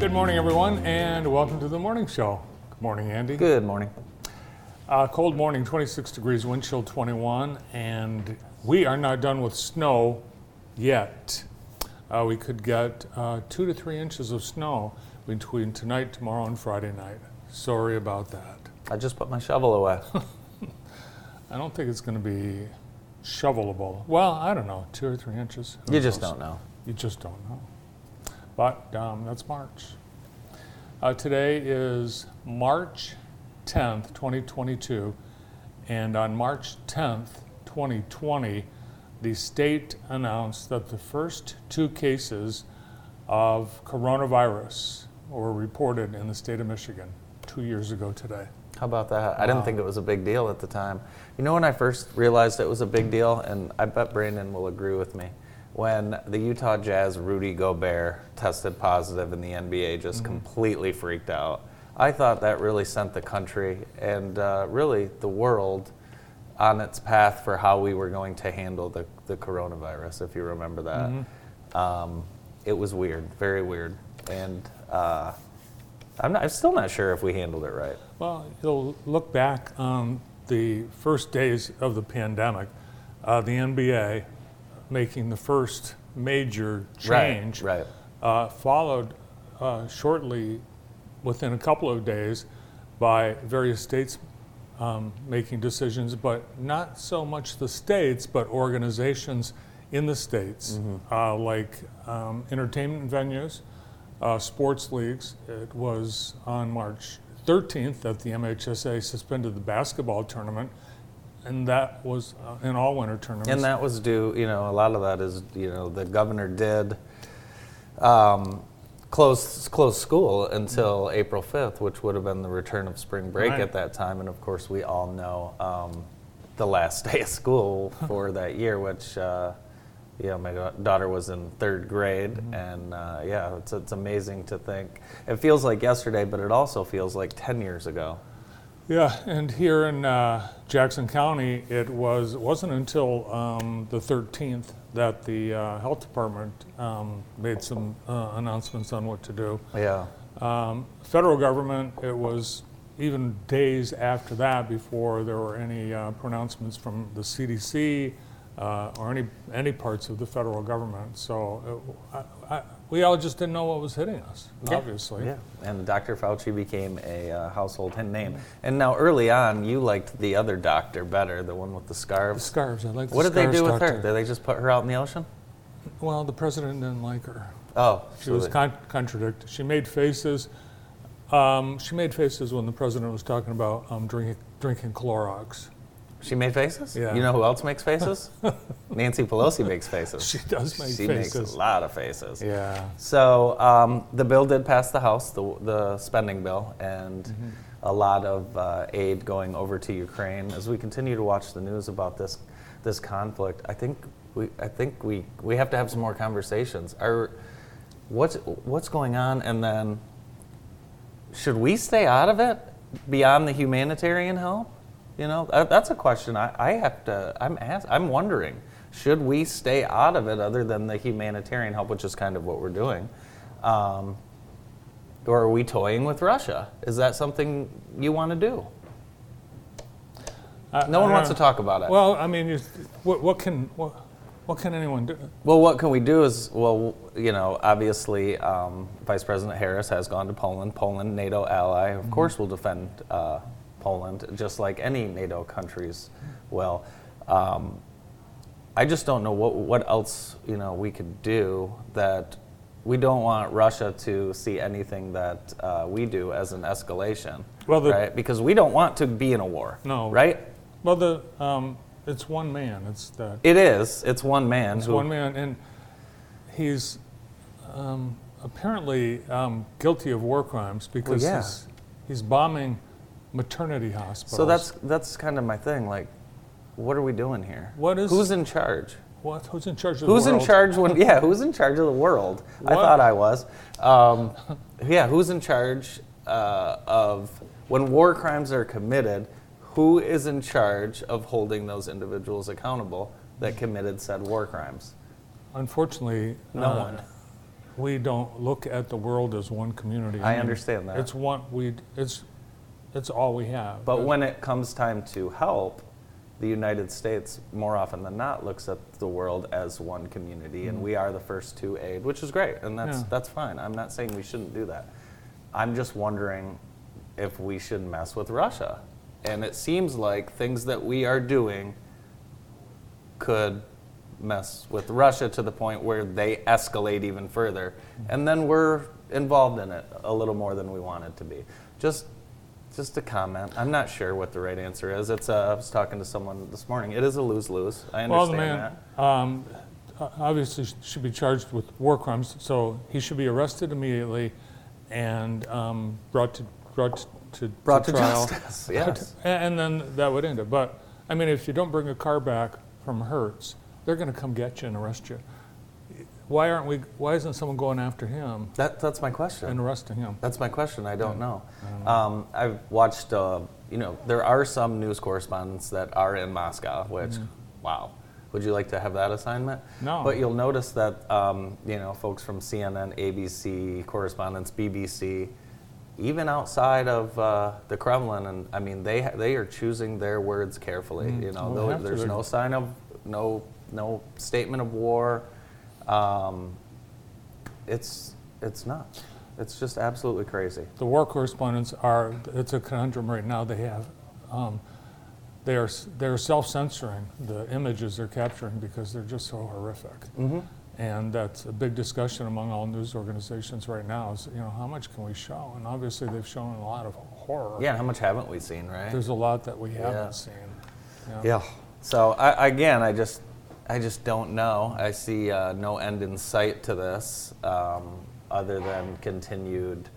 Good morning, everyone, and welcome to the morning show. Good morning, Andy. Good morning. Uh, cold morning, 26 degrees, wind chill 21, and we are not done with snow yet. Uh, we could get uh, two to three inches of snow between tonight, tomorrow, and Friday night. Sorry about that. I just put my shovel away. I don't think it's going to be shovelable. Well, I don't know, two or three inches. Who you just don't know. You just don't know. But um, that's March. Uh, today is March 10th, 2022. And on March 10th, 2020, the state announced that the first two cases of coronavirus were reported in the state of Michigan two years ago today. How about that? I didn't think it was a big deal at the time. You know when I first realized it was a big deal, and I bet Brandon will agree with me, when the Utah Jazz Rudy Gobert tested positive and the NBA just completely freaked out. I thought that really sent the country and uh, really the world on its path for how we were going to handle the, the coronavirus, if you remember that. Um, it was weird, very weird. And uh, I'm, not, I'm still not sure if we handled it right. Well, you'll look back on the first days of the pandemic, uh, the NBA making the first major change, Right, right. Uh, followed uh, shortly within a couple of days by various states um, making decisions, but not so much the states, but organizations in the states, uh, like um, entertainment venues, uh, sports leagues. It was on March 13th that the MHSAA suspended the basketball tournament, and that was uh, in all winter tournaments. And that was due, you know, a lot of that is, you know, the governor did um, close close school until April 5th, which would have been the return of spring break Right. at that time. And of course, we all know um, the last day of school for that year, which, uh, you know, my daughter was in third grade. Mm-hmm. And uh, yeah, it's, it's amazing to think. It feels like yesterday, but it also feels like 10 years ago. Yeah, and here in uh, Jackson County, it was it wasn't until um, the 13th that the uh, health department um, made some uh, announcements on what to do. Yeah. Um, federal government, it was even days after that before there were any uh, pronouncements from the CDC uh, or any any parts of the federal government. So it, I, I, we all just didn't know what was hitting us, obviously. Yeah, and Dr. Fauci became a uh, household name. And now, early on, you liked the other doctor better, the one with the The scarves. scarves, I like. The scarves. What did they do with her? Did they just put her out in the ocean? Well, the president didn't like her. Oh, She was con- contradicted. She made faces. Um, she made faces when the president was talking about um, drinking drinking Clorox. She made faces. Yeah. You know who else makes faces? Nancy Pelosi makes faces. She does make she faces. makes a lot of faces. Yeah. So um, the bill did pass the House, the, the spending bill, and Mm-hmm. a lot of uh, aid going over to Ukraine. As we continue to watch the news about this this conflict, I think we I think we we have to have some more conversations. Are what's what's going on, and then should we stay out of it beyond the humanitarian help? You know, that, that's a question I, I have to. I'm ask, I'm wondering. Should we stay out of it other than the humanitarian help, which is kind of what we're doing? Um, or are we toying with Russia? Is that something you want to do? I- No one wants to talk about it. Well, I mean, you, what, what can what, what can anyone do? Well, what can we do is, well, you know, obviously, um, Vice President Harris has gone to Poland. Poland, NATO ally, of course, will defend uh, Poland, just like any NATO countries will. Um, I just don't know what what else you know we could do that we don't want Russia to see anything that uh, we do as an escalation, Well, the- right? Because we don't want to be in a war, No. right? Well, the um, it's one man. It's that It is. It's one man. it's who, one man, and he's um, apparently um, guilty of war crimes because yeah. he's he's bombing maternity hospitals. So that's that's kind of my thing. Like, what are we doing here? What is- who's in charge? what? Who's in charge of Who's the in world? charge when? Yeah, who's in charge of the world? I thought I was. Um, yeah, who's in charge uh, of when war crimes are committed? Who is in charge of holding those individuals accountable that committed said war crimes? Unfortunately, No uh, one. we don't look at the world as one community. I mean, understand that. It's one, we, it's, it's all we have. But when it comes time to help, the United States, more often than not, looks at the world as one community, and mm-hmm. we are the first to aid, which is great, and that's Yeah. that's fine. I'm not saying we shouldn't do that. I'm just wondering if we should mess with Russia, and it seems like things that we are doing could mess with Russia to the point where they escalate even further, mm-hmm. and then we're involved in it a little more than we wanted to be. Just, just a comment. I'm not sure what the right answer is. It's. Uh, I was talking to someone this morning. It is a lose-lose. I understand Well, the man that. um, obviously sh- should be charged with war crimes, so he should be arrested immediately and um, brought to brought to, Brought to trial. justice. Yes. And then that would end it. But I mean, if you don't bring a car back from Hertz, they're going to come get you and arrest you. Why aren't we? Why isn't someone going after him That, that's my question. and arresting him? That's my question. I don't know. Um, I've watched, uh, you know, there are some news correspondents that are in Moscow, which, wow. Would you like to have that assignment? No. But you'll notice that, um, you know, folks from CNN, ABC, correspondents, BBC, even outside of uh, the Kremlin, and I mean, they ha- they are choosing their words carefully. You know, Well, they though have to. there's no sign of no no statement of war. Um, it's it's nuts. It's just absolutely crazy. the war correspondents are, it's a conundrum right now. They have, um, they are, they're self-censoring the images they're capturing because they're just so horrific. Mm-hmm. And that's a big discussion among all news organizations right now is, you know, how much can we show? And obviously they've shown a lot of horror. Yeah, how much haven't we seen, right? There's a lot that we haven't Yeah. seen. Yeah. So I, again, I just, I just don't know. I see uh, no end in sight to this, um, other than continued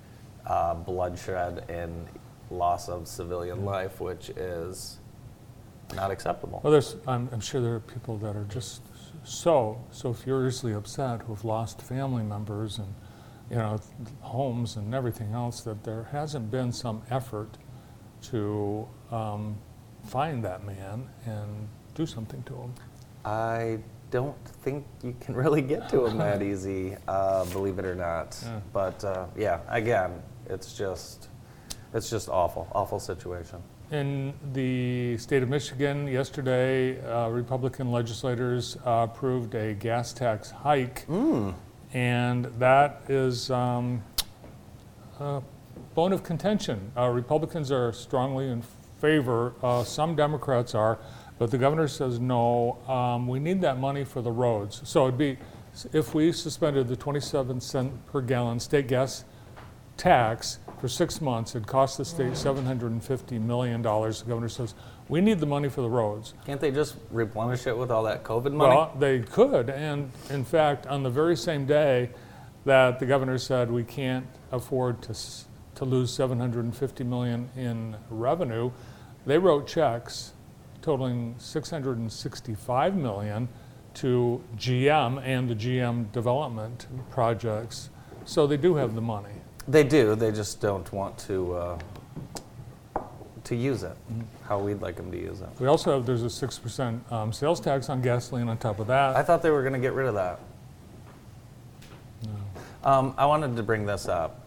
uh, bloodshed and loss of civilian life, which is not acceptable. Well, there's, I'm, I'm sure there are people that are just so, so furiously upset who've lost family members and, you know, homes and everything else that there hasn't been some effort to um, find that man and do something to him. I don't think you can really get to them that easy, uh, believe it or not. Yeah. But uh, yeah, again, it's just, it's just awful, awful situation. In the state of Michigan, yesterday, uh, Republican legislators uh, approved a gas tax hike, Mm. and that is um, a bone of contention. Uh, Republicans are strongly in favor, uh, some Democrats are, but the governor says no, um, we need that money for the roads. So it'd be, if we suspended the 27 cent per gallon state gas tax for six months, it'd cost the state $750 million. The governor says, we need the money for the roads. Can't they just replenish it with all that COVID money? Well, they could, and in fact, on the very same day that the governor said we can't afford to, to lose 750 million in revenue, they wrote checks totaling 665 million to GM and the GM development projects. So they do have the money. They do. They just don't want to uh, to use it how we'd like them to use it. We also have, there's a 6% um, sales tax on gasoline on top of that. I thought they were going to get rid of that. Um, I wanted to bring this up.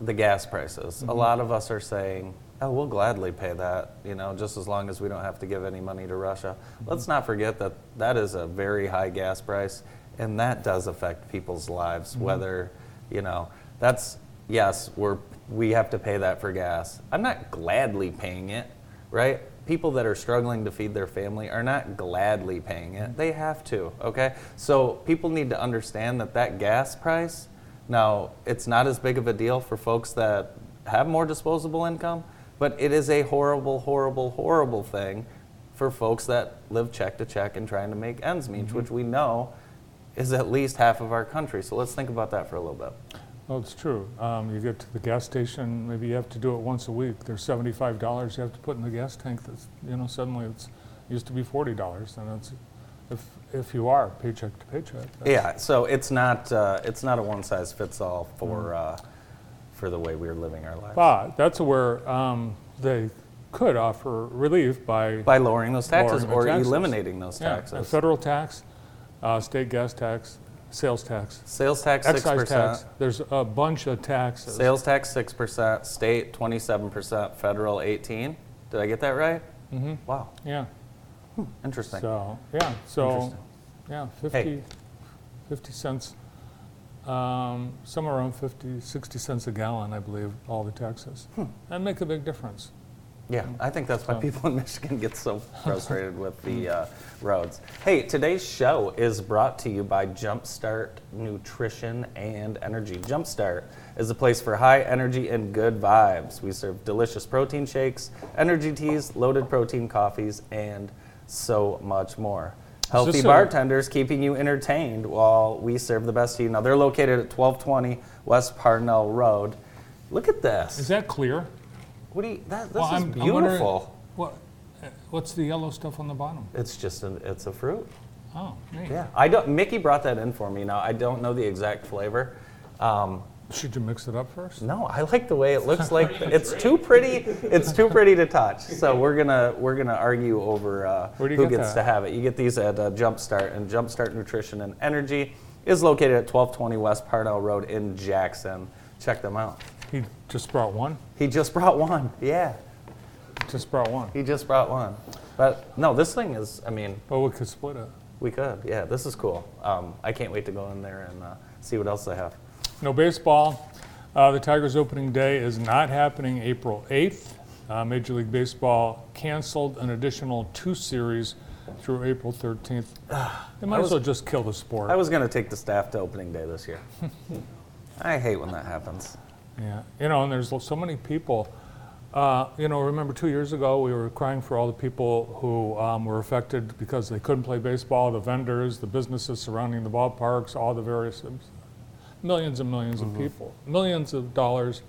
The gas prices. A lot of us are saying, "Oh, we'll gladly pay that," you know, just as long as we don't have to give any money to Russia. Let's not forget that that is a very high gas price, and that does affect people's lives. Mm-hmm. Whether, you know, that's yes, we're we have to pay that for gas. I'm not gladly paying it, right? People that are struggling to feed their family are not gladly paying it. They have to, okay? So people need to understand that that gas price, now it's not as big of a deal for folks that have more disposable income, but it is a horrible, horrible, horrible thing for folks that live check to check and trying to make ends meet, which we know is at least half of our country. So let's think about that for a little bit. Well, it's true. Um, you get to the gas station, maybe you have to do it once a week. There's seventy-five dollars you have to put in the gas tank. That's you know suddenly it's used to be forty dollars, and it's if if you are paycheck to paycheck. Yeah, so it's not uh, it's not a one size fits all for uh, for the way we're living our lives. But that's where um, they could offer relief by By lowering those taxes Lowering or taxes. eliminating those yeah, taxes. federal tax, uh, state gas tax, Sales tax. Sales tax six Excise tax. percent. There's a bunch of taxes. Sales tax six percent. State twenty seven percent. Federal eighteen. Did I get that right? hmm Wow, Yeah. interesting. So, yeah, so, yeah, 50, 50 cents, um, somewhere around 50, 60 cents a gallon, I believe, all the taxes. That make a big difference. Yeah, I think that's why people in Michigan get so frustrated with the uh, roads. Hey, today's show is brought to you by Jumpstart Nutrition and Energy. Jumpstart is a place for high energy and good vibes. We serve delicious protein shakes, energy teas, loaded protein coffees, and so much more. Healthy bartenders keeping you entertained while we serve the best tea. Now, they're located at 1220 West Parnall Road. Look at this. Is that clear? what do you, that, this Well, is I'm- I'm wondering- beautiful. What, uh, what's the yellow stuff on the bottom? It's just an, it's a fruit. Oh, neat. Yeah, I don't. Mickey brought that in for me. Now I don't know the exact flavor. Um, Should you mix it up first? no, I like the way it looks like. it's too pretty. It's too pretty to touch. So we're gonna we're gonna argue over uh, who get gets that? to have it. You get these at uh, Jumpstart, and Jumpstart Nutrition and Energy is located at 1220 West Parnall Road in Jackson. Check them out. He just brought one? He just brought one. Yeah, Just brought one. he just brought one. But no, this thing is. I mean, Well, we could split it. we could. Yeah, this is cool. Um, I can't wait to go in there and uh, see what else they have. No baseball. Uh, the Tigers' opening day is not happening April 8th. Uh, Major League Baseball canceled an additional two series through April 13th. They might as well just kill the sport. I was going to take the staff to opening day this year. I hate when that happens. Yeah, you know, and there's so many people. Uh, you know, remember two years ago we were crying for all the people who um, were affected because they couldn't play baseball, the vendors, the businesses surrounding the ballparks, all the various millions and 1000000s of people, millions of dollars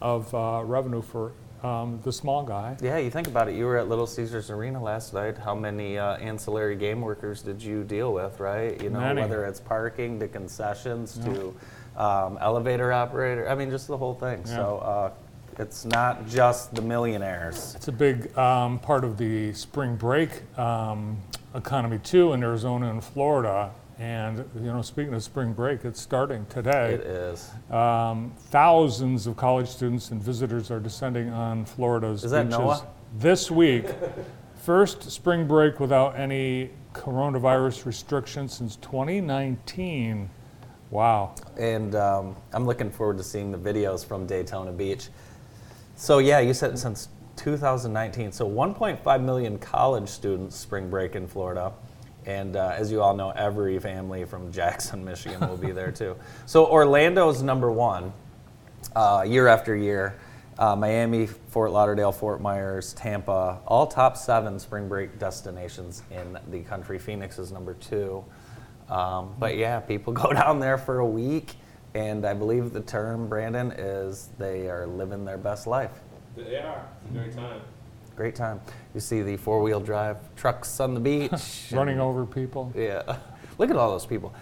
of uh, revenue for um, the small guy. Yeah, you think about it. You were at Little Caesars Arena last night. How many uh, ancillary game workers did you deal with, right? You know, Many. whether it's parking to concessions to um, elevator operator. I mean, just the whole thing. So uh, it's not just the millionaires. It's a big um, part of the spring break um, economy too in Arizona and Florida. And you know, speaking of spring break, it's starting today. It is. Um, thousands of college students and visitors are descending on Florida's Is that beaches Noah? this week. First spring break without any coronavirus restrictions since 2019. Wow. and um, I'm looking forward to seeing the videos from Daytona Beach. So yeah, you said since 2019. So 1.5 million college students spring break in Florida, and uh, as you all know, every family from Jackson, Michigan, will be there too. So Orlando's number one uh, year after year. Uh, Miami, Fort Lauderdale, Fort Myers, Tampa, all top seven spring break destinations in the country. Phoenix is number two. Um, but yeah, people go down there for a week, and I believe the term, Brandon, is they are living their best life. They are. It's a great time. Great time. You see the four wheel drive trucks on the beach. Running over people. Yeah. Look at all those people.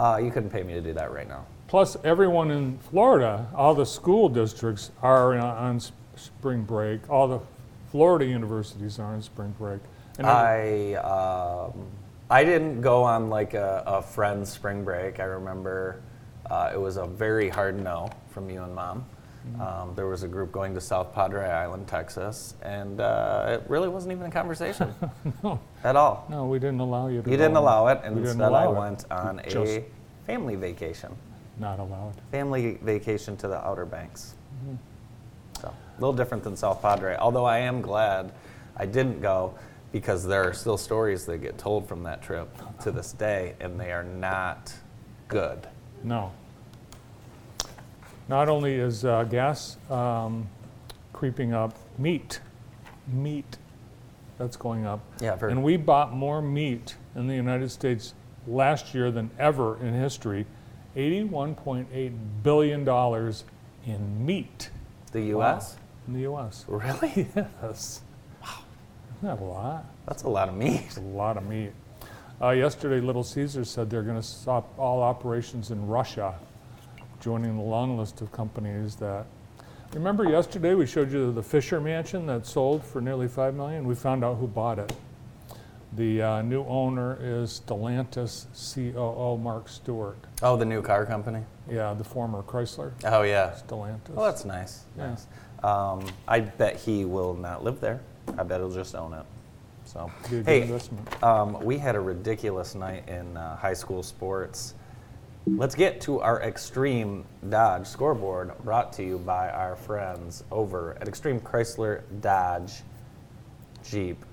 Uh, you couldn't pay me to do that right now. Plus, everyone in Florida, all the school districts are on, on spring break. All the Florida universities are on spring break. And I um, I didn't go on like a, a friend's spring break. I remember uh, it was a very hard no from you and mom. Um, there was a group going to South Padre Island, Texas, and uh, it really wasn't even a conversation no, at all. no, we didn't allow you to. You didn't allow it, and instead I went on a family vacation. Not allowed. Family vacation to the Outer Banks. Mm-hmm. So a little different than South Padre. Although I am glad I didn't go because there are still stories that get told from that trip to this day, and they are not good. No. Not only is uh, gas um, creeping up, meat, meat, that's going up. Yeah. And we bought more meat in the United States last year than ever in history. $81.8 billion in meat the U.S. in the U.S. Really? Yes. Wow. Isn't that a lot? That's a lot of meat. It's a lot of meat. Uh, yesterday, Little Caesars said they're going to stop all operations in Russia, joining the long list of companies that. Remember yesterday we showed you the Fisher Mansion that sold for nearly five million. We found out who bought it. The uh, new owner is Stellantis COO Mark Stewart. Oh, the new car company. Yeah, the former Chrysler Oh yeah. Stellantis. Oh, that's nice. Yeah. Nice. Um, I bet he will not live there. I bet he'll just own it. So, hey, investment. um, we had a ridiculous night in uh, high school sports. Let's get to our Extreme Dodge scoreboard brought to you by our friends over at Extreme Chrysler Dodge Jeep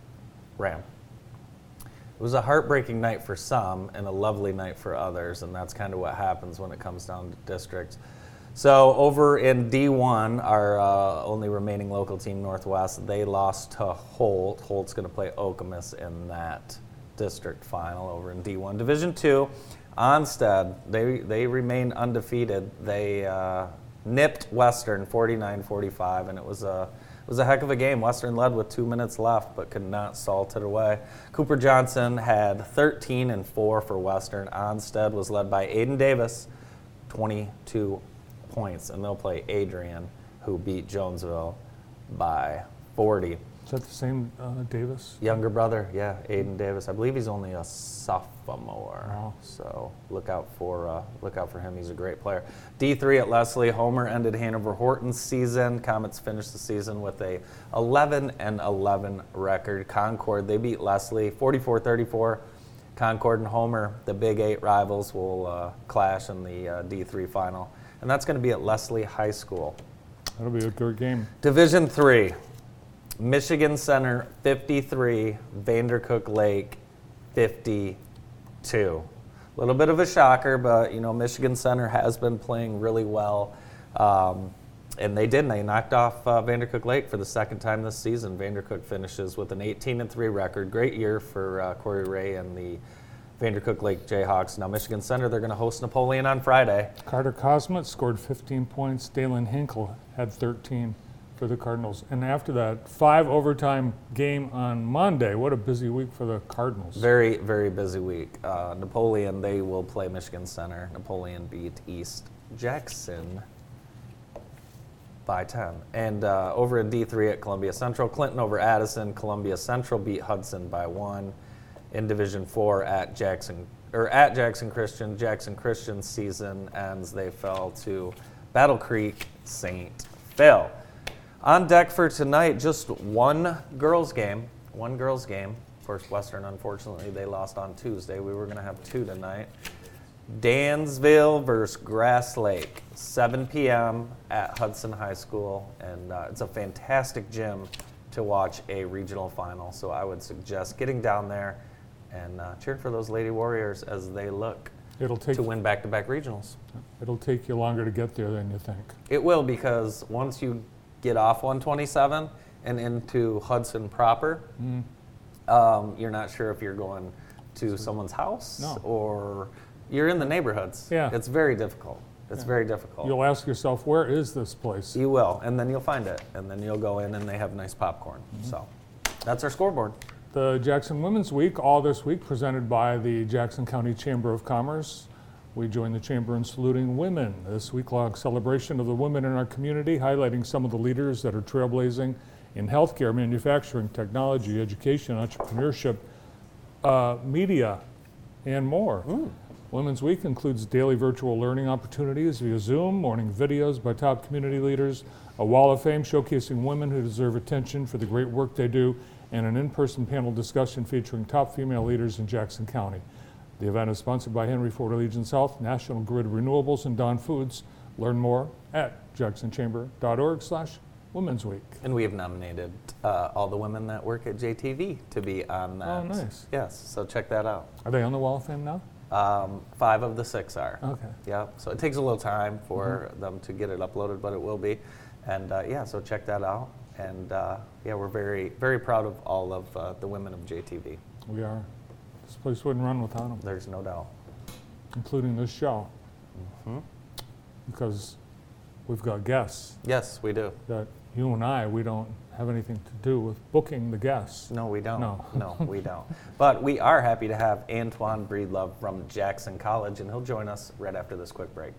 Ram. It was a heartbreaking night for some and a lovely night for others, and that's kind of what happens when it comes down to districts. So over in D1, our uh, only remaining local team, Northwest, they lost to Holt. Holt's going to play Okemos in that district final over in D1. Division two, Onsted, they they remain undefeated. They uh, nipped Western 49-45, and it was a it was a heck of a game. Western led with two minutes left, but could not salt it away. Cooper Johnson had 13 and four for Western. Onsted was led by Aiden Davis, 22 points, and they'll play Adrian, who beat Jonesville by 40. Is that the same uh, Davis? Younger brother, yeah, Aiden Davis. I believe he's only a sophomore. Wow. So look out for uh, look out for him. He's a great player. D3 at Leslie. Homer ended Hanover Horton's season. Comets finished the season with a 11 and 11 record. Concord they beat Leslie 44-34. Concord and Homer, the Big Eight rivals, will uh, clash in the uh, D3 final, and that's going to be at Leslie High School. That'll be a good game. Division three, Michigan Center 53, Vandercook Lake 52. A little bit of a shocker, but you know Michigan Center has been playing really well, um, and they did. They knocked off uh, Vandercook Lake for the second time this season. Vandercook finishes with an 18 and 3 record. Great year for uh, Corey Ray and the Vandercook Lake Jayhawks. Now Michigan Center, they're going to host Napoleon on Friday. Carter Cosmet scored 15 points. Dalen Hinkle had 13 for the Cardinals. And after that, five overtime game on Monday. What a busy week for the Cardinals. Very, very busy week. Uh, Napoleon, they will play Michigan Center. Napoleon beat East Jackson by 10. And uh, over in D3 at Columbia Central, Clinton over Addison. Columbia Central beat Hudson by one. In Division 4 at Jackson, or at Jackson Christian, Jackson Christian season ends. They fell to Battle Creek St. Phil. On deck for tonight, just one girls' game. One girls' game. Of course, Western, unfortunately, they lost on Tuesday. We were going to have two tonight. Dansville versus Grass Lake, 7 p.m. at Hudson High School. And uh, it's a fantastic gym to watch a regional final. So I would suggest getting down there and uh, cheering for those Lady Warriors as they look It'll take to win back to back regionals. it'll take you longer to get there than you think. It will because once you get off 127 and into Hudson proper, Mm. um, you're not sure if you're going to someone's house No. or you're in the neighborhoods. Yeah. It's very difficult. It's Yeah. very difficult. You'll ask yourself, where is this place? you will, and then you'll find it, and then you'll go in and they have nice popcorn. Mm-hmm. So that's our scoreboard. The Jackson Women's Week, all this week, presented by the Jackson County Chamber of Commerce. We join the chamber in saluting women. This week long celebration of the women in our community, highlighting some of the leaders that are trailblazing in healthcare, manufacturing, technology, education, entrepreneurship, uh, media, and more. Women's Week includes daily virtual learning opportunities via Zoom, morning videos by top community leaders, a wall of fame showcasing women who deserve attention for the great work they do, and an in person panel discussion featuring top female leaders in Jackson County. The event is sponsored by Henry Ford Allegiance Health, National Grid Renewables, and Dawn Foods. Learn more at jacksonchamber.org slash Women's Week. And we have nominated uh, all the women that work at JTV to be on that. Oh, nice. Yes, so check that out. Are they on the wall of fame now? Um, five of the six are. Okay. Yeah, so it takes a little time for them to get it uploaded, but it will be. And uh, yeah, so check that out. And uh, yeah, we're very, very proud of all of uh, the women of JTV. We are. This place wouldn't run without them, There's no doubt. including this show, Mhm. because we've got guests Yes, we do. that you and I, we don't have anything to do with booking the guests. No, we don't. No. no, we don't. But we are happy to have Antoine Breedlove from Jackson College, and he'll join us right after this quick break.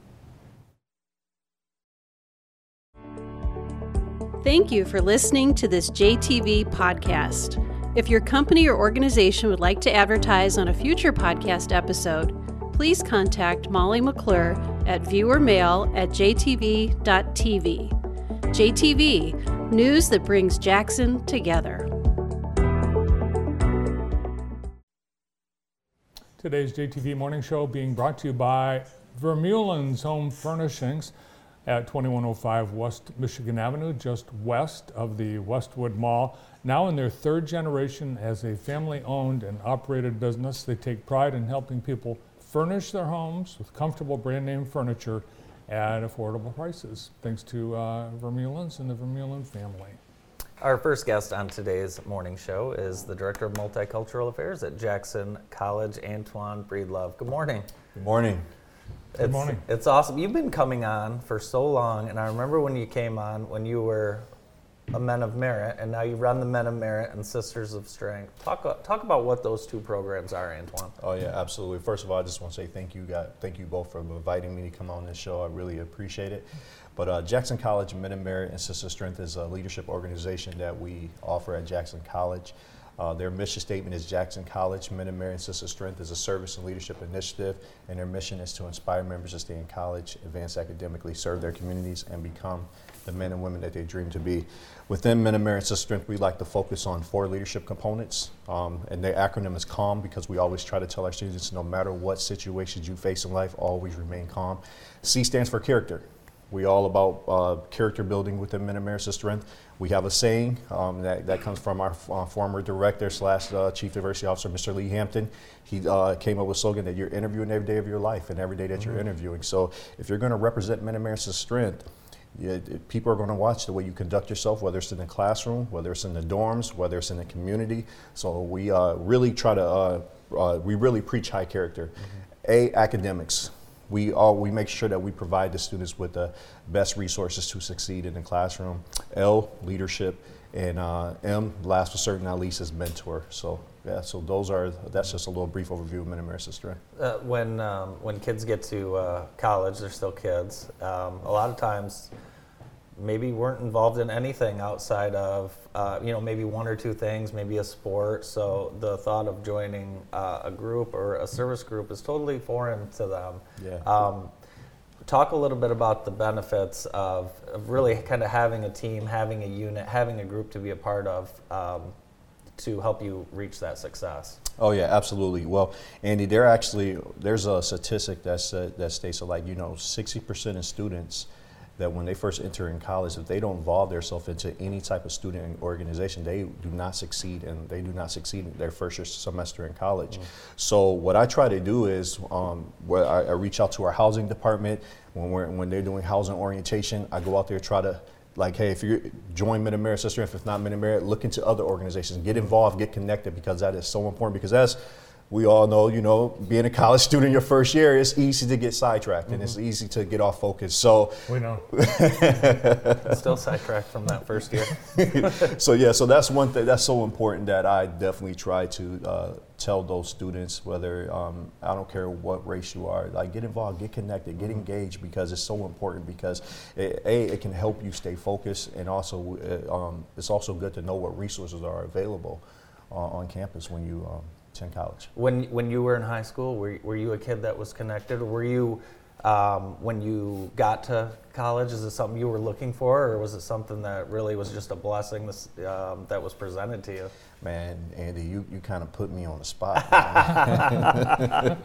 Thank you for listening to this JTV podcast. If your company or organization would like to advertise on a future podcast episode, please contact Molly McClure at viewermail at jtv.tv. JTV, news that brings Jackson together. Today's JTV Morning Show being brought to you by Vermeulen's Home Furnishings at 2105 West Michigan Avenue, just west of the Westwood Mall. Now in their third generation as a family owned and operated business, they take pride in helping people furnish their homes with comfortable brand name furniture at affordable prices, thanks to uh, Vermeulen's and the Vermeulen family. Our first guest on today's morning show is the Director of Multicultural Affairs at Jackson College, Antoine Breedlove. Good morning. Good morning. Good it's, morning. It's awesome. You've been coming on for so long, and I remember when you came on when you were a Men of Merit, and now you run the Men of Merit and Sisters of Strength. Talk talk about what those two programs are, Antoine. Oh yeah, absolutely. First of all, I just want to say thank you, guys. Thank you both for inviting me to come on this show. I really appreciate it. But uh, Jackson College Men of Merit and Sisters of Strength is a leadership organization that we offer at Jackson College. Uh, their mission statement is Jackson College Men and Merit and Sisters Strength is a service and leadership initiative, and their mission is to inspire members to stay in college, advance academically, serve their communities, and become the men and women that they dream to be. Within Men and Merit and Sisters Strength, we like to focus on four leadership components, um, and the acronym is CALM because we always try to tell our students no matter what situations you face in life, always remain calm. C stands for character. We all about uh, character building within Men of Merit and Sisters of Strength. We have a saying um, that, that comes from our uh, former director slash uh, chief diversity officer, Mr. Lee Hampton. He uh, came up with a slogan that you're interviewing every day of your life and every day that you're interviewing. So if you're going to represent Men of Merit and Sisters of Strength, people are going to watch the way you conduct yourself, whether it's in the classroom, whether it's in the dorms, whether it's in the community. So we uh, really try to, uh, uh, we really preach high character. A, academics. We all we make sure that we provide the students with the best resources to succeed in the classroom. L, leadership, and uh, M, last but certainly not least, is mentor. So yeah, so those are that's just a little brief overview of Merit Sister. Uh, when um, when kids get to uh, college, they're still kids. Um, a lot of times, maybe weren't involved in anything outside of uh, you know maybe one or two things, maybe a sport. So the thought of joining uh, a group or a service group is totally foreign to them. Yeah. Um, talk a little bit about the benefits of, of really kind of having a team, having a unit, having a group to be a part of. Um, to help you reach that success. Oh yeah, absolutely. Well, Andy, there actually there's a statistic that uh, that states that like you know 60% of students that when they first enter in college, if they don't involve themselves into any type of student organization, they do not succeed and they do not succeed in their first semester in college. So what I try to do is um, where I, I reach out to our housing department when we're when they're doing housing orientation. I go out there try to like, hey, if you join Mid America Sister, if it's not Mid America, look into other organizations, get involved, get connected, because that is so important. Because as we all know, you know, being a college student your first year, it's easy to get sidetracked and it's easy to get off focus. So, We know. Still sidetracked from that first year. so yeah, so that's one thing that's so important that I definitely try to uh, tell those students, whether um, I don't care what race you are, like get involved, get connected, get engaged because it's so important because it, a it can help you stay focused and also uh, um, it's also good to know what resources are available uh, on campus when you um, attend college. When when you were in high school, were, were you a kid that was connected? Were you um, when you got to college? Is it something you were looking for, or was it something that really was just a blessing this, um, that was presented to you? Man, Andy, you, you kind of put me on the spot.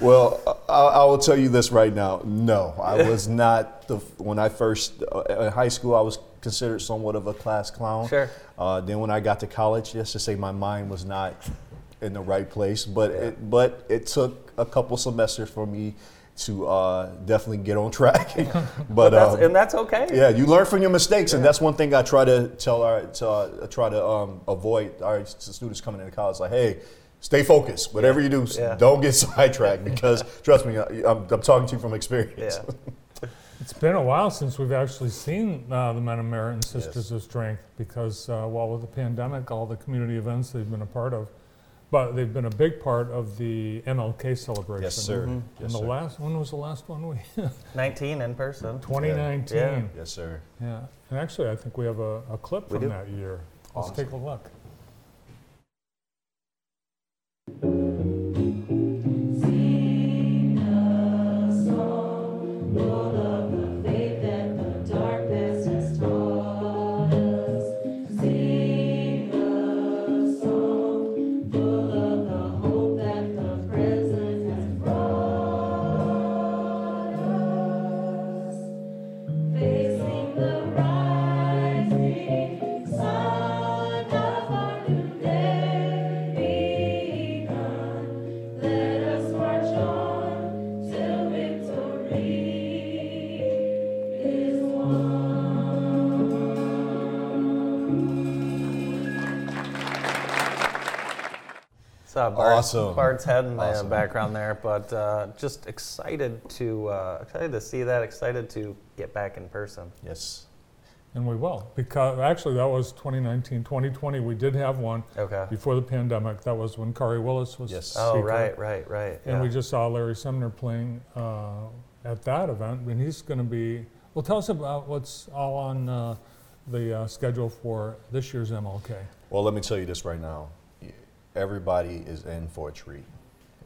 well, I, I will tell you this right now. No, I was not the when I first uh, in high school. I was considered somewhat of a class clown. Sure. Uh, then when I got to college, just to say my mind was not in the right place, but it, but it took a couple semesters for me to uh, definitely get on track. but That's, um, and that's okay. yeah, you learn from your mistakes, and that's one thing I try to tell our to, uh, try to um, avoid our students coming into college. Like, hey, stay focused. Whatever you do, Yeah. don't get sidetracked because trust me, I- I'm, I'm talking to you from experience. Yeah. It's been a while since we've actually seen uh, the Men of Merit and Sisters of Strength because, uh, well, with the pandemic, all the community events they've been a part of, but they've been a big part of the MLK celebration. Yes, sir. Mhm. Yes, and the sir. last when was the last one we? 19 in person. 2019. Yeah. Yes, sir. Yeah. And actually, I think we have a, a clip We from do. that year. Let's take a look. Saw Bart, Awesome. Bart's head in the Awesome. background there, but uh, just excited to uh, excited to see that. Excited to get back in person. Yes. And we will, because actually that was 2019. 2020, we did have one Okay. before the pandemic. That was when Kari Willis was Yes. Oh right, right, right. And yeah. we just saw Larry Sumner playing uh, at that event, and he's going to be. Well, tell us about what's all on uh, the uh, schedule for this year's MLK. Well, let me tell you this right now. Everybody is in for a treat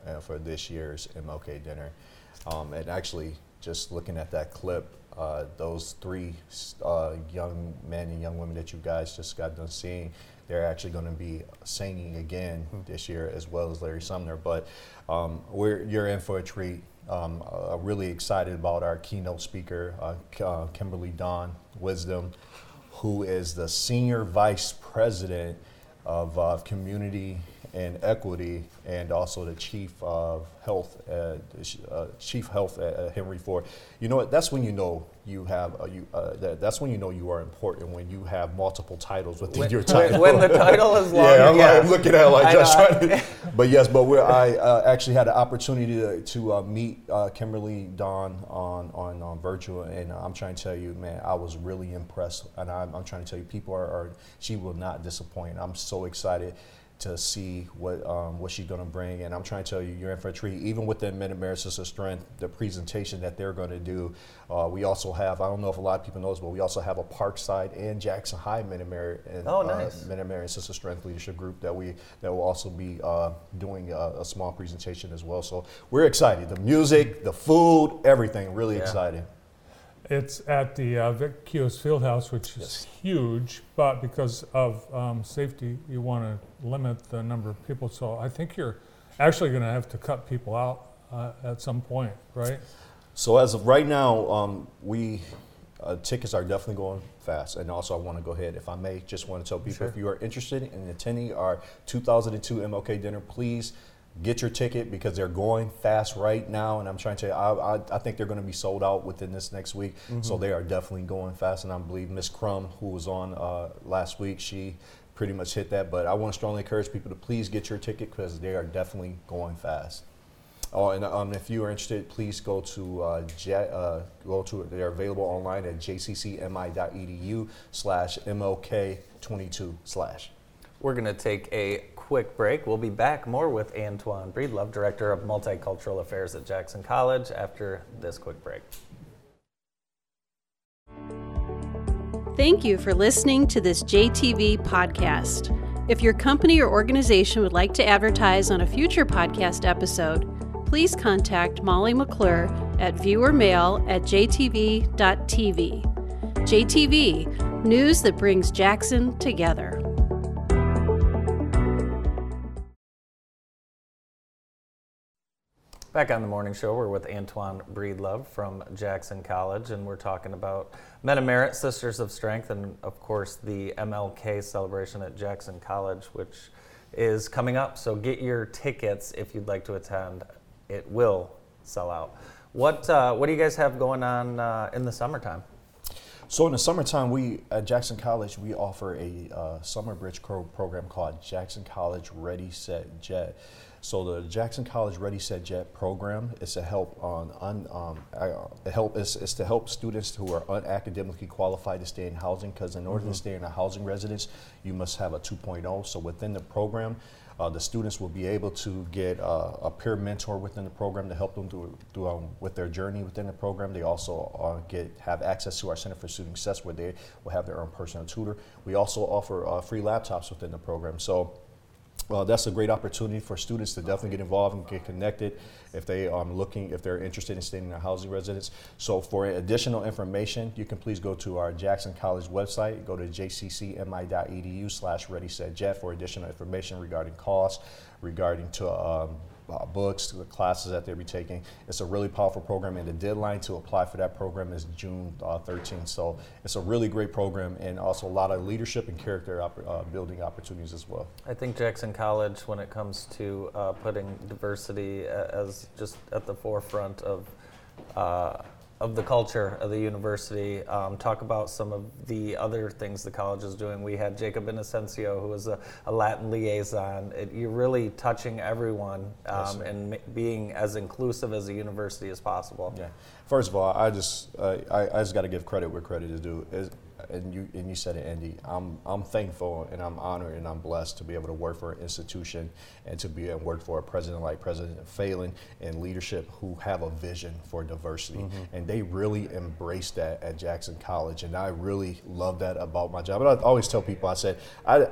uh, for this year's MLK dinner. Um, and actually, just looking at that clip, uh, those three uh, young men and young women that you guys just got done seeing, they're actually going to be singing again this year, as well as Larry Sumner. But um, we're, you're in for a treat. Um, uh, really excited about our keynote speaker, uh, uh, Kimberlydawn Wisdom, who is the senior vice president of uh, community and equity, and also the chief of health, uh, uh, chief health at uh, Henry Ford. You know what? That's when you know you have uh, you. Uh, that, that's when you know you are important when you have multiple titles within when, your title. when the title is long. Yeah, I'm, like, I'm looking at it like just trying to. But yes, but we're, I uh, actually had the opportunity to, to uh, meet uh, Kimberlydawn on, on on virtual, and I'm trying to tell you, man, I was really impressed, and I'm, I'm trying to tell you, people are, are she will not disappoint. I'm so excited to see what um, what she's going to bring, and I'm trying to tell you, you're in for a treat. Even within Mid America Sister Strength, the presentation that they're going to do, uh, we also have. I don't know if a lot of people know this, but we also have a Parkside and Jackson High Mid America. Oh, nice. Men and Marian Sister Strength Leadership Group that we that will also be uh, doing a, a small presentation as well. So we're excited. The music, the food, everything. Really Yeah. excited. It's at the uh, Vic Kios Fieldhouse, which is huge, but because of um, safety, you want to limit the number of people. So I think you're actually going to have to cut people out uh, at some point, right? So as of right now, um, we uh, tickets are definitely going fast. And also, I want to go ahead, if I may, just want to tell people Sure. if you are interested in attending our 2002 MLK dinner, please get your ticket because they're going fast right now. And I'm trying to, I, I, I think they're going to be sold out within this next week. So they are definitely going fast. And I believe Miss Crum, who was on uh, last week, she pretty much hit that. But I want to strongly encourage people to please get your ticket because they are definitely going fast. Oh, and um, if you are interested, please go to uh, J- uh, go to they're available online at jccmi.edu slash mlk 22 slash. We're going to take a quick break. We'll be back more with Antoine Breedlove, Director of Multicultural Affairs at Jackson College, after this quick break. Thank you for listening to this JTV podcast. If your company or organization would like to advertise on a future podcast episode, please contact Molly McClure at viewermail at jtv.tv. JTV, news that brings Jackson together. Back on the morning show, we're with Antoine Breedlove from Jackson College, and we're talking about Meta Merit Sisters of Strength, and of course the MLK celebration at Jackson College, which is coming up. So get your tickets if you'd like to attend. It will sell out. What uh, What do you guys have going on uh, in the summertime? So in the summertime, we at Jackson College we offer a uh, summer bridge program called Jackson College Ready Set Jet. So the Jackson College Ready Set Jet program is to help on un, um, uh, help is, is to help students who are unacademically qualified to stay in housing because in order to stay in a housing residence, you must have a 2.0. So within the program, uh, the students will be able to get uh, a peer mentor within the program to help them do, do um, with their journey within the program. They also uh, get have access to our Center for Student Success where they will have their own personal tutor. We also offer uh, free laptops within the program. So uh, that's a great opportunity for students to definitely get involved and get connected if they are looking, if they're interested in staying in a housing residence. So for additional information, you can please go to our Jackson College website, go to jccmi.edu slash ready set jet for additional information regarding costs, regarding to um, uh, books, the classes that they'll be taking. It's a really powerful program, and the deadline to apply for that program is June uh, 13th. So it's a really great program, and also a lot of leadership and character opp- uh, building opportunities as well. I think Jackson College, when it comes to uh, putting diversity as just at the forefront of uh, of the culture of the university. Um, talk about some of the other things the college is doing. We had Jacob Innocencio, who is a, a Latin liaison. It, you're really touching everyone um, and ma- being as inclusive as a university as possible. Yeah. First of all, I just uh, I, I just got to give credit where credit is due. And you and you said it, Andy. I'm I'm thankful and I'm honored and I'm blessed to be able to work for an institution and to be and work for a president like President Phelan and leadership who have a vision for diversity, mm-hmm. and they really embrace that at Jackson College, and I really love that about my job. And I always tell people, I said, I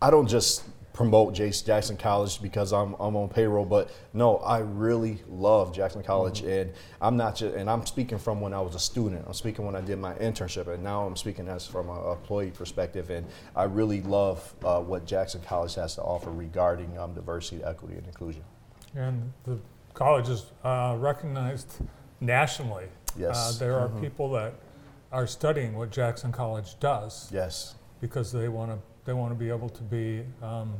I don't just promote Jackson College because I'm, I'm on payroll, but no, I really love Jackson College, and I'm not just and I'm speaking from when I was a student. I'm speaking when I did my internship, and now I'm speaking as from an employee perspective, and I really love uh, what Jackson College has to offer regarding um, diversity, equity, and inclusion. And the college is uh, recognized nationally. Yes. Uh, there are people that are studying what Jackson College does Yes. because they want to they want to be able to be um,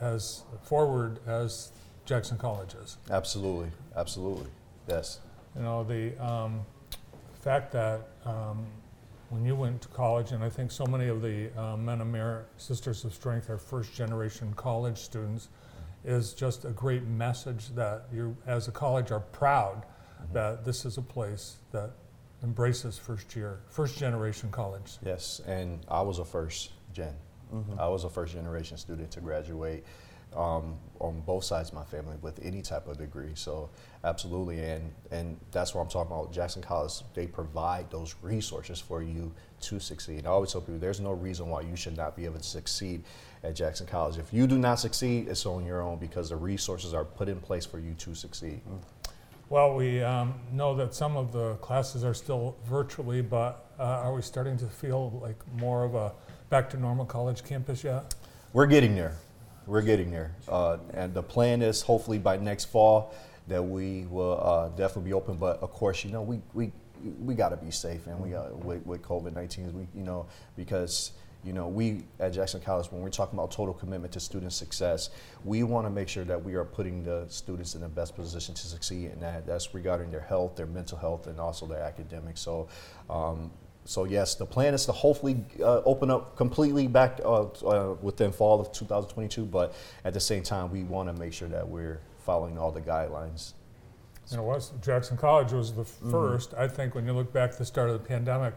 as forward as Jackson College is. Absolutely, absolutely, yes, You know the um, fact that um, when you went to college, and I think so many of the uh, Men of Merit Sisters of Strength are first generation college students, is just a great message that you, as a college, are proud that this is a place that embraces first year, first generation college. yes. And I was a first gen. I was a first generation student to graduate um, on both sides of my family with any type of degree. So absolutely, and and that's what I'm talking about. Jackson College, they provide those resources for you to succeed. I always tell people there's no reason why you should not be able to succeed at Jackson College. If you do not succeed, it's on your own because the resources are put in place for you to succeed. Well, we um, know that some of the classes are still virtually, but uh, are we starting to feel like more of a back to normal college campus yet? We're getting there. We're getting there. Uh, and the plan is hopefully by next fall that we will uh, definitely be open. But of course, you know, we, we, we got to be safe and we got with, with COVID 19, we, you know, because, you know, we at Jackson College, when we're talking about total commitment to student success, we want to make sure that we are putting the students in the best position to succeed. And that, that's regarding their health, their mental health, and also their academics. So, um, so yes, the plan is to hopefully uh, open up completely back uh, uh, within fall of 2022. But at the same time, we want to make sure that we're following all the guidelines. And it was Jackson College was the Mm-hmm. 1st I think, when you look back at the start of the pandemic,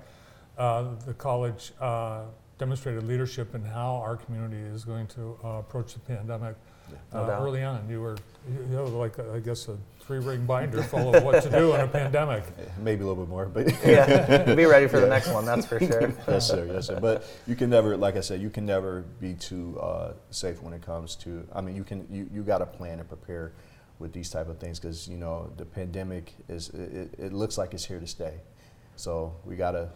uh, the college uh, demonstrated leadership in how our community is going to uh, approach the pandemic. No Uh, early on, you were, you know, like I guess a three-ring binder full of what to do in a pandemic. Maybe a little bit more, but yeah, be ready for the next one. That's for sure. yes, sir, yes, sir. But you can never, like I said, you can never be too uh, safe when it comes to. I mean, you can you, you got to plan and prepare with these type of things because you know the pandemic is it, it- it looks like it's here to stay. So we got to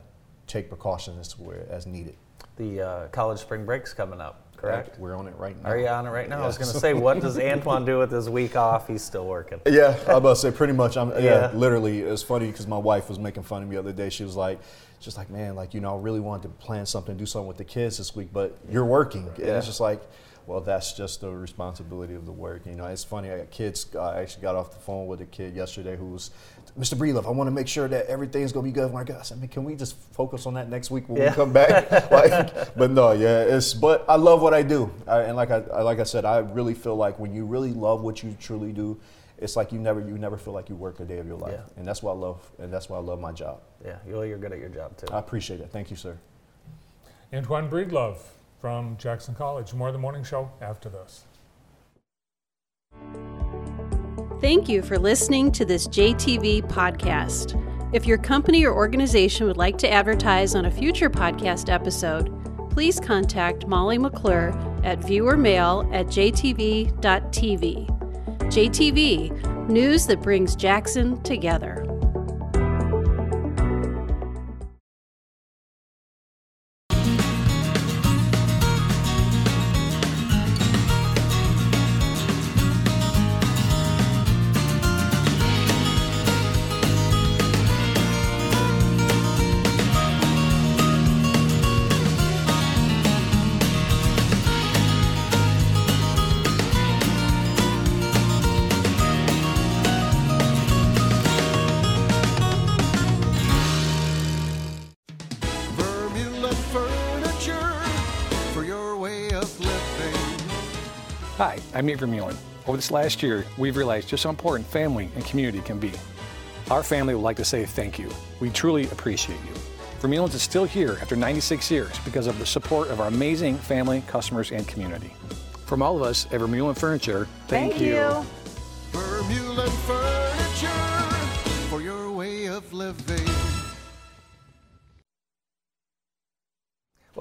take precautions as where as needed. The uh, college spring break's coming up, correct? We're on it right now. Are you on it right now? I was going to say, what does Antoine do with his week off? He's still working. Yeah, I to say pretty much. I'm yeah, Yeah. literally. It's funny because my wife was making fun of me the other day. She was like, just like, man, like you know, I really wanted to plan something, do something with the kids this week, but you're working, and Yeah. it's just like, well, that's just the responsibility of the work. You know, it's funny. I got kids. uh, I actually got off the phone with a kid yesterday who was, Mr. Breedlove, I want to make sure that everything's gonna be good. When I, go, I said, man, can we just focus on that next week when Yeah. we come back? like, but no, yeah, it's. But I love what I do, I, and like I, I like I said, I really feel like when you really love what you truly do, it's like you never you never feel like you work a day of your life, Yeah. and that's why I love and that's why I love my job. Yeah, well, you're good at your job too. I appreciate it. Thank you, sir. Antoine Breedlove from Jackson College. More of the morning show after this. Thank you for listening to this JTV podcast. If your company or organization would like to advertise on a future podcast episode, please contact Molly McClure at viewermail at jtv.tv. JTV, news that brings Jackson together. Hi, I'm Nate Vermeulen. Over this last year, we've realized just how important family and community can be. Our family would like to say thank you. We truly appreciate you. Vermeulen's is still here after 96 years because of the support of our amazing family, customers, and community. From all of us at Vermeulen Furniture, thank, you. Vermeulen Furniture for your way of living.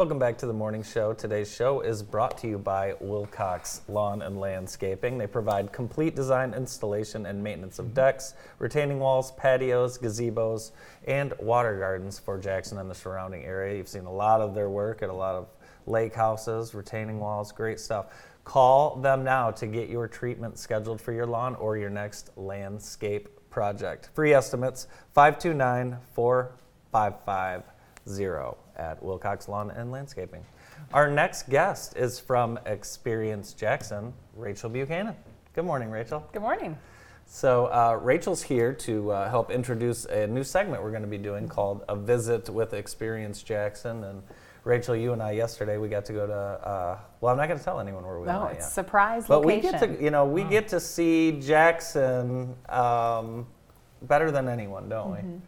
Welcome back to the morning show. Today's show is brought to you by Wilcox Lawn and Landscaping. They provide complete design, installation, and maintenance of mm-hmm. decks, retaining walls, patios, gazebos, and water gardens for Jackson and the surrounding area. You've seen a lot of their work at a lot of lake houses, retaining walls, great stuff. Call them now to get your treatment scheduled for your lawn or your next landscape project. Free estimates 529 4550 at Wilcox Lawn and Landscaping. Our next guest is from Experience Jackson, Rachel Buchanan. Good morning, Rachel. Good morning. So, uh, Rachel's here to uh, help introduce a new segment we're going to be doing called A Visit with Experience Jackson. And Rachel, you and I yesterday we got to go to. Uh, well, I'm not going to tell anyone where we No, went. it's yet. surprise But location. we get to, you know, we get to see Jackson um, better than anyone, don't Mm-hmm. we?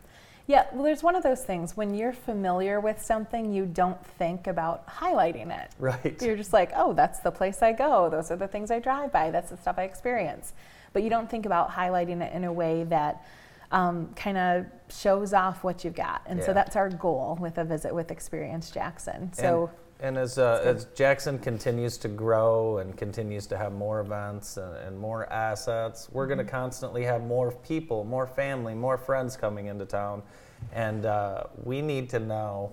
Yeah, well, there's one of those things when you're familiar with something, you don't think about highlighting it. Right. You're just like, oh, that's the place I go. Those are the things I drive by. That's the stuff I experience. But you don't think about highlighting it in a way that um, kind of shows off what you've got. And Yeah. so that's our goal with a visit with Experience Jackson. So and, and as uh, as Jackson continues to grow and continues to have more events and, and more assets, we're going to constantly have more people, more family, more friends coming into town, and uh, we need to know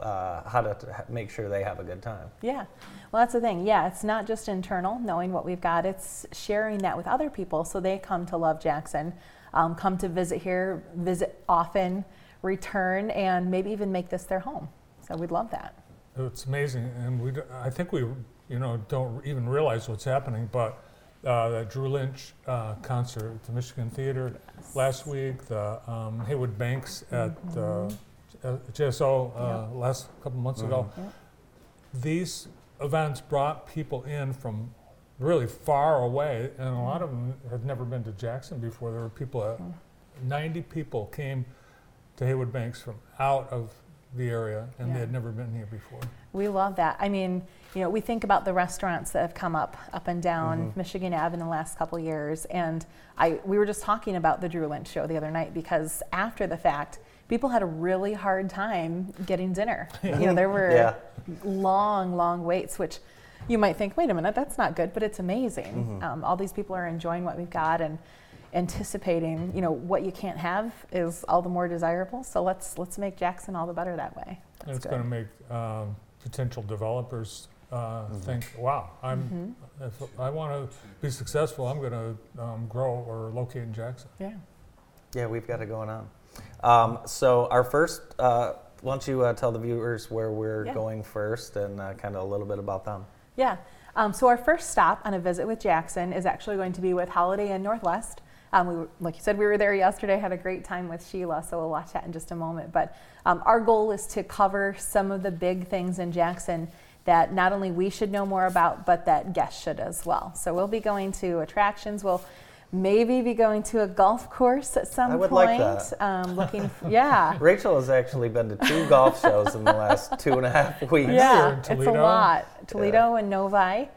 uh, how to t- make sure they have a good time. Yeah. Well, that's the thing. Yeah, it's not just internal, knowing what we've got, it's sharing that with other people so they come to love Jackson, um, come to visit here, visit often, return, and maybe even make this their home. So we'd love that. It's amazing, and we, I think we, you know, don't even realize what's happening, but uh, the Drew Lynch uh, concert at the Michigan Theater last week, the um, Heywood Banks at uh, uh, JSO uh, last couple months ago. Yep. These events brought people in from really far away, and a lot of them had never been to Jackson before. There were people, uh, 90 people came to Heywood Banks from out of the area, and Yeah. they had never been here before. We love that. I mean, you know, we think about the restaurants that have come up up and down Michigan Ave in the last couple years, and I we were just talking about the Drew Lynch show the other night because after the fact, people had a really hard time getting dinner. You know, there were Yeah. long, long waits, which you might think, wait a minute, that's not good, but it's amazing. Um, all these people are enjoying what we've got and anticipating. You know, what you can't have is all the more desirable. So let's let's make Jackson all the better that way. And That's it's going to make um, potential developers uh, think, wow, I'm, Mm-hmm. if I want to be successful, I'm going to um, grow or locate in Jackson. Yeah. Yeah, we've got it going on. Um, so our first, uh, why don't you uh, tell the viewers where we're Yeah. going first and uh, kind of a little bit about them? Yeah. Um, so our first stop on a visit with Jackson is actually going to be with Holiday Inn Northwest. Um, we were, like you said, we were there yesterday, had a great time with Sheila, so we'll watch that in just a moment. But um, our goal is to cover some of the big things in Jackson that not only we should know more about, but that guests should as well. So we'll be going to attractions. We'll maybe be going to a golf course at some I would like point. that. Um, looking, yeah. Rachel has actually been to two golf shows in the last two and a half weeks. Yeah, it's a lot. Toledo and Novi.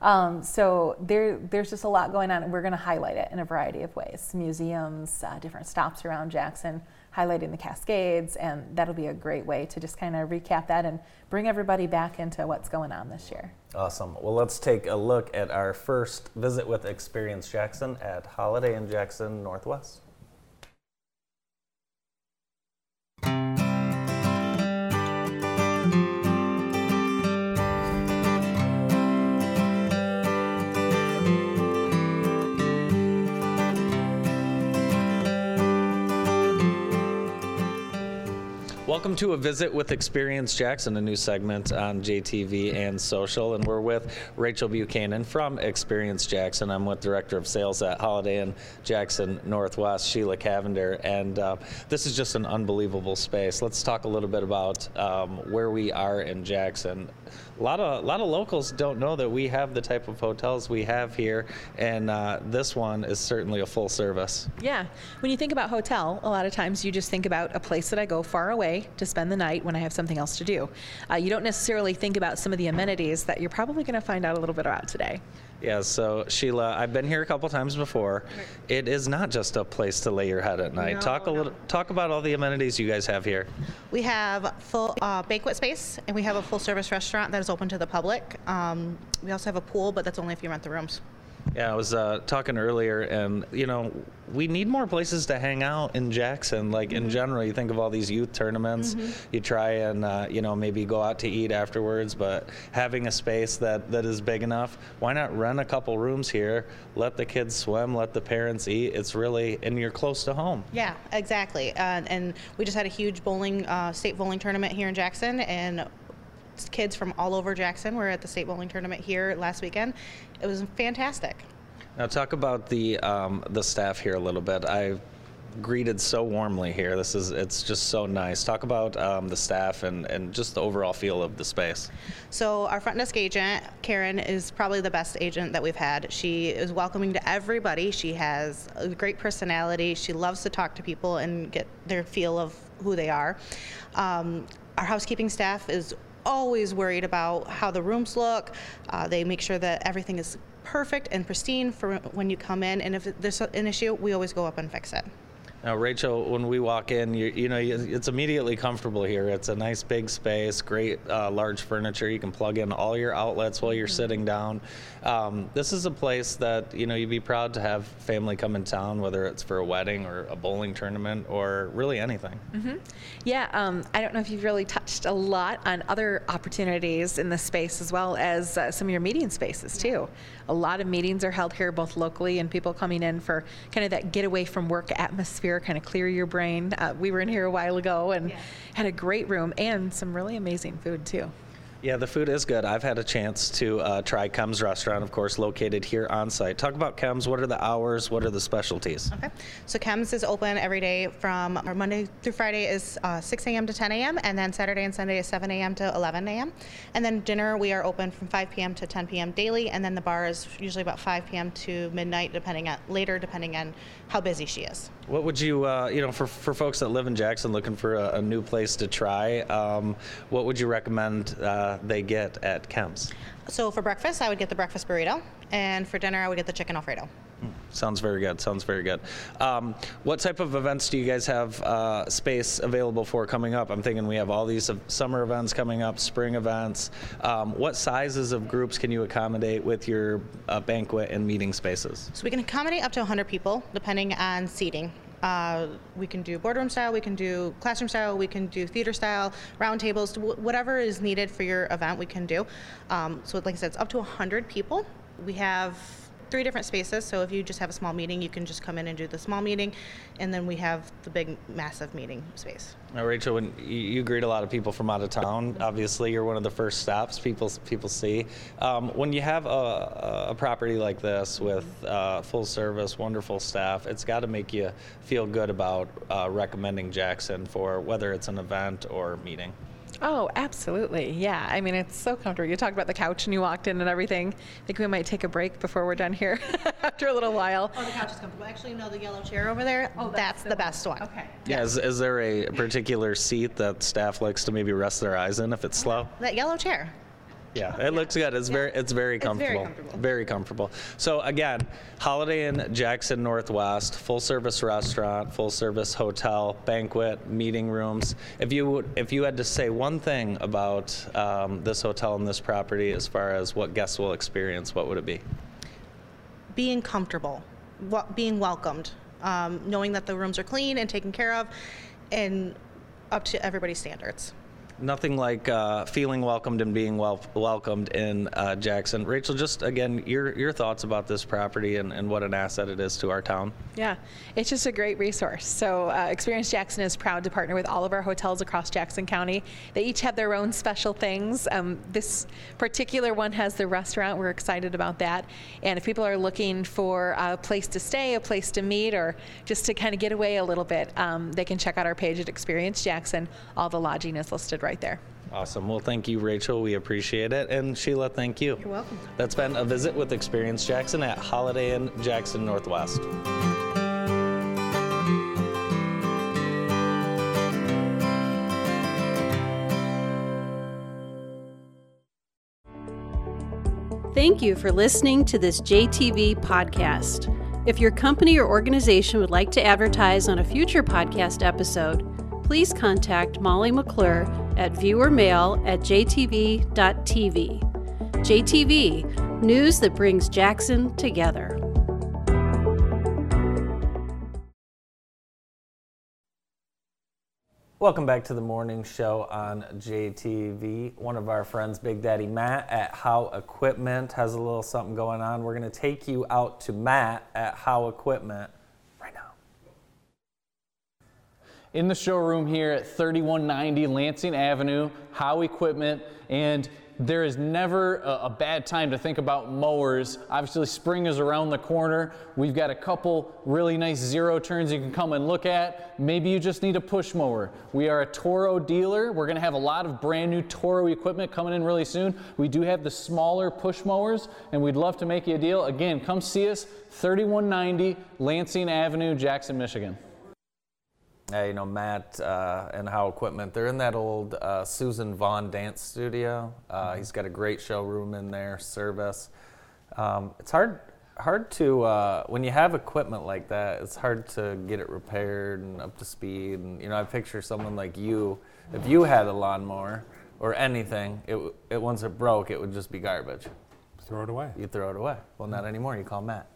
Um, so there, there's just a lot going on, and we're going to highlight it in a variety of ways: museums, uh, different stops around Jackson, highlighting the Cascades, and that'll be a great way to just kind of recap that and bring everybody back into what's going on this year. Awesome. Well, let's take a look at our first visit with Experience Jackson at Holiday Inn Jackson Northwest. Welcome to a visit with Experience Jackson, a new segment on JTV and social. And we're with Rachel Buchanan from Experience Jackson. I'm with Director of Sales at Holiday Inn Jackson Northwest, Sheila Cavender. And uh, this is just an unbelievable space. Let's talk a little bit about um, where we are in Jackson. A lot of a lot of locals don't know that we have the type of hotels we have here, and uh, this one is certainly a full service. Yeah. When you think about hotel, a lot of times you just think about a place that I go far away to spend the night when I have something else to do. Uh, you don't necessarily think about some of the amenities that you're probably going to find out a little bit about today. Yeah, so Sheila, I've been here a couple times before. It is not just a place to lay your head at night. No, talk a no. little, talk about all the amenities you guys have here. We have full uh, banquet space, and we have a full service restaurant that is open to the public. Um, we also have a pool, but that's only if you rent the rooms. Yeah, I was uh, talking earlier, and you know, we need more places to hang out in Jackson. Like in general, you think of all these youth tournaments, you try and uh, you know maybe go out to eat afterwards, but having a space that that is big enough, why not rent a couple rooms here? Let the kids swim, let the parents eat. It's really, and you're close to home. Yeah, exactly. Uh, and we just had a huge bowling, uh, state bowling tournament here in Jackson, and kids from all over Jackson were at the state bowling tournament here last weekend. It was fantastic. Now talk about the um, the staff here a little bit. I greeted so warmly here. This is it's just so nice. Talk about um, the staff and, and just the overall feel of the space. So our front desk agent, Karen, is probably the best agent that we've had. She is welcoming to everybody. She has a great personality. She loves to talk to people and get their feel of who they are. Um, our housekeeping staff is always worried about how the rooms look. Uh, they make sure that everything is perfect and pristine for when you come in. And if there's an issue, we always go up and fix it. Now, Rachel, when we walk in, you, you know, it's immediately comfortable here. It's a nice big space, great uh, large furniture. You can plug in all your outlets while you're sitting down. Um, this is a place that, you know, you'd be proud to have family come in town, whether it's for a wedding or a bowling tournament or really anything. Yeah, um, I don't know if you've really touched a lot on other opportunities in this space as well as uh, some of your meeting spaces too. A lot of meetings are held here both locally and people coming in for kind of that getaway from work atmosphere, kind of clear your brain. Uh, we were in here a while ago and had a great room and some really amazing food too. Yeah, the food is good. I've had a chance to uh, try Kem's restaurant, of course, located here on site. Talk about Kem's. What are the hours? What are the specialties? Okay. So Kem's is open every day from or Monday through Friday is uh, 6 a.m. to 10 a.m. and then Saturday and Sunday is 7 a.m. to 11 a.m. And then dinner we are open from 5 p.m. to 10 p.m. daily, and then the bar is usually about 5 p.m. to midnight, depending on later, depending on how busy she is. What would you, uh, you know, for, for folks that live in Jackson looking for a, a new place to try, um, what would you recommend uh, they get at Kem's? So for breakfast, I would get the breakfast burrito, and for dinner, I would get the chicken alfredo. Sounds very good. Sounds very good. Um, what type of events do you guys have uh, space available for coming up? I'm thinking we have all these summer events coming up, spring events. Um, what sizes of groups can you accommodate with your uh, banquet and meeting spaces? So we can accommodate up to 100 people, depending on seating. Uh, we can do boardroom style, we can do classroom style, we can do theater style, round tables, wh- whatever is needed for your event, we can do. Um, so, like I said, it's up to 100 people. We have three different spaces, so if you just have a small meeting, you can just come in and do the small meeting, and then we have the big, massive meeting space. Now, Rachel, when you, you greet a lot of people from out of town, obviously you're one of the first stops people people see. Um, when you have a, a property like this with uh, full service, wonderful staff, it's got to make you feel good about uh, recommending Jackson for whether it's an event or meeting. Oh, absolutely. Yeah. I mean, it's so comfortable. You talked about the couch and you walked in and everything. I think we might take a break before we're done here after a little while. Oh, the couch is comfortable. Actually, no, the yellow chair over there, oh, that's, the, best one. Okay. Yeah, is, is there a particular seat that staff likes to maybe rest their eyes in if it's uh, slow? That yellow chair. Yeah, it looks good. It's very it's very It's very comfortable. comfortable. Very comfortable. So again, Holiday Inn Jackson Northwest, full service restaurant, full service hotel, banquet, meeting rooms. If you if you had to say one thing about um, this hotel and this property as far as what guests will experience, what would it be? being comfortable, wa- being welcomed, um, knowing that the rooms are clean and taken care of, and up to everybody's standards. Nothing like uh, feeling welcomed and being wel- welcomed in uh, Jackson. Rachel, just again, your your thoughts about this property and, and what an asset it is to our town. Yeah, it's just a great resource. So, uh, Experience Jackson is proud to partner with all of our hotels across Jackson County. They each have their own special things. Um, this particular one has the restaurant. We're excited about that. And if people are looking for a place to stay, a place to meet, or just to kind of get away a little bit, um, they can check out our page at Experience Jackson. All the lodging is listed right there. Awesome. Well, thank you, Rachel. We appreciate it. And Sheila, thank you. You're welcome. That's been a visit with Experience Jackson at Holiday Inn Jackson Northwest. Thank you for listening to this JTV podcast. If your company or organization would like to advertise on a future podcast episode, please contact Molly McClure at viewermail at jtv.tv. JTV, news that brings Jackson together. Welcome back to the morning show on JTV. One of our friends, Big Daddy Matt at How Equipment, has a little something going on. We're going to take you out to Matt at How Equipment right now. In the showroom here at 3190 Lansing Avenue, How Equipment, and there is never a, a bad time to think about mowers. Obviously, spring is around the corner. We've got a couple really nice zero turns you can come and look at. Maybe you just need a push mower. We are a Toro dealer. We're going to have a lot of brand new Toro equipment coming in really soon. We do have the smaller push mowers, and we'd love to make you a deal. Again, come see us, 3190 Lansing Avenue, Jackson, Michigan. Uh, you know, Matt uh, and How Equipment, they're in that old uh, Susan Vaughn dance studio. Uh, he's got a great showroom in there, service. Um, it's hard, hard to, uh, when you have equipment like that, it's hard to get it repaired and up to speed. And, you know, I picture someone like you, if you had a lawnmower or anything, it, it once it broke, it would just be garbage. Throw it away. You throw it away. Well, not anymore. You call Matt.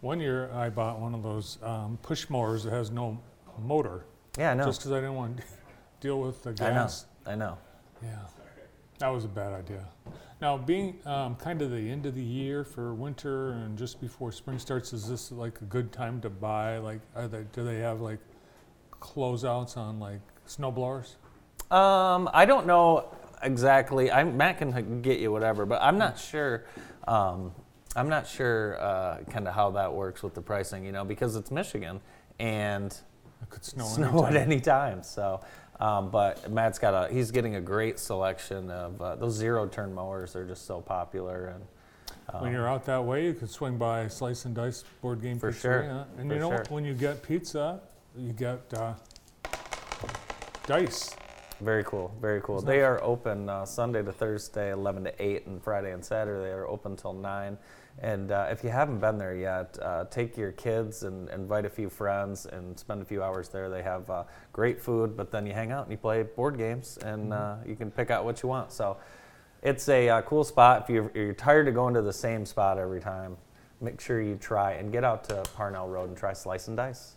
One year I bought one of those um, push mowers that has no motor. Yeah, I know. Just because I didn't want to deal with the I know. gas. I know. Yeah, that was a bad idea. Now, being um, kind of the end of the year for winter and just before spring starts, is this like a good time to buy? Like, are they, do they have like closeouts on like snow blowers? Um, I don't know exactly. I Matt can get you whatever, but I'm not sure. Um, I'm not sure uh, kind of how that works with the pricing, you know, because it's Michigan and It could snow, snow at any time. So, um, but Matt's got a. He's getting a great selection of uh, those zero turn mowers. They're just so popular and. When you're out that way, you could swing by Slice and Dice Board Game For Pizzeria. sure, And for you know, sure. when you get pizza, you get uh, dice. Very cool, very cool. They are open uh, Sunday to Thursday, 11 to 8, and Friday and Saturday they are open till 9. And uh, if you haven't been there yet, uh, take your kids and invite a few friends and spend a few hours there. They have uh, great food, but then you hang out and you play board games, and uh, you can pick out what you want. So it's a uh, cool spot. If you're, you're tired of going to the same spot every time, make sure you try and get out to Parnall Road and try Slice and Dice.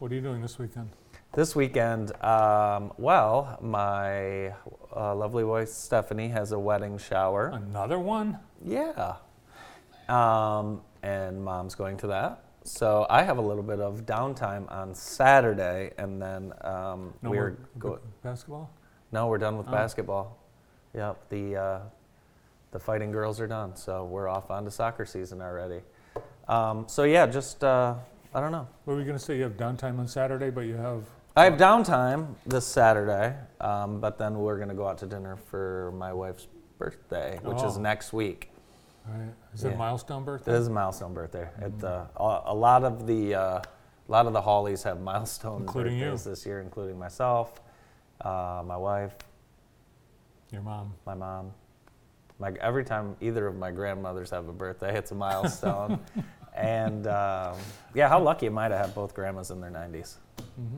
What are you doing this weekend? This weekend, um, well, my uh, lovely wife Stephanie has a wedding shower. Another one? Yeah. Um, and mom's going to that. So I have a little bit of downtime on Saturday, and then um, No we're more go- basketball? no, we're done with Oh. basketball. Yep, the uh, the fighting girls are done, so we're off on to soccer season already. Um, so yeah, just uh, I don't know. What were you going to say? You have downtime on Saturday, but you have. I have downtime this Saturday, um, but then we're gonna go out to dinner for my wife's birthday, which is Oh. next week. Right. Is it a milestone birthday? is a milestone birthday. It, uh, a, a lot of the uh, a lot of the Hawleys have milestone Including you. birthdays this year, including myself, uh, my wife, Your mom. my mom. My, every time either of my grandmothers have a birthday, it's a milestone. and um, yeah, how lucky am I to have both grandmas in their 90s?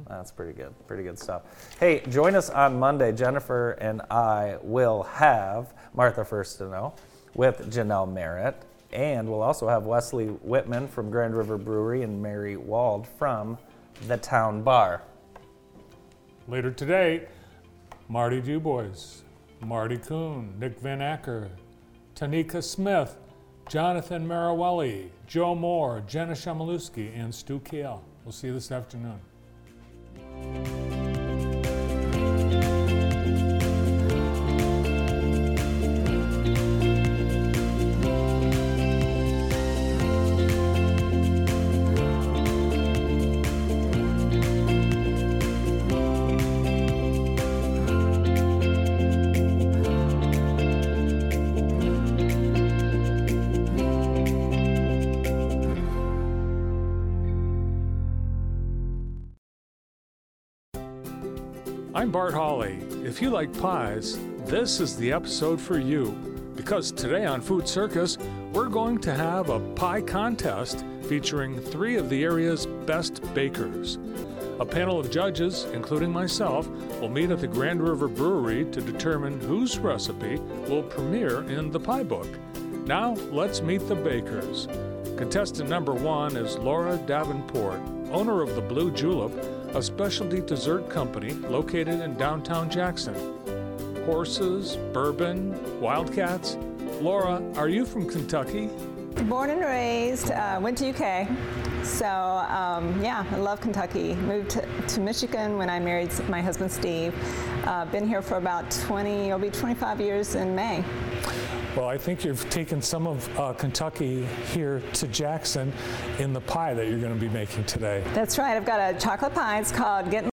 That's pretty good. Pretty good stuff. Hey, join us on Monday. Jennifer and I will have Martha First to Know with Janelle Merritt. And we'll also have Wesley Whitman from Grand River Brewery and Mary Wald from the Town Bar. Later today, Marty Dubois, Marty Kuhn, Nick Van Acker, Tanika Smith, Jonathan Marawelli, Joe Moore, Jenna Shamaluski, and Stu Kale. We'll see you this afternoon. Bart Hawley. If you like pies, this is the episode for you. Because today on Food Circus, we're going to have a pie contest featuring three of the area's best bakers. A panel of judges, including myself, will meet at the Grand River Brewery to determine whose recipe will premiere in the pie book. Now, let's meet the bakers. Contestant number one is Laura Davenport, owner of the Blue Julep, a specialty dessert company located in downtown Jackson. Horses, bourbon, wildcats. Laura, are you from Kentucky? Born and raised, uh, went to UK. So um, yeah, I love Kentucky. Moved to, to, Michigan when I married my husband Steve. Uh, been here for about 20, it'll be 25 years in May. Well, I think you've taken some of uh, Kentucky here to Jackson in the pie that you're going to be making today. That's right. I've got a chocolate pie. It's called Getting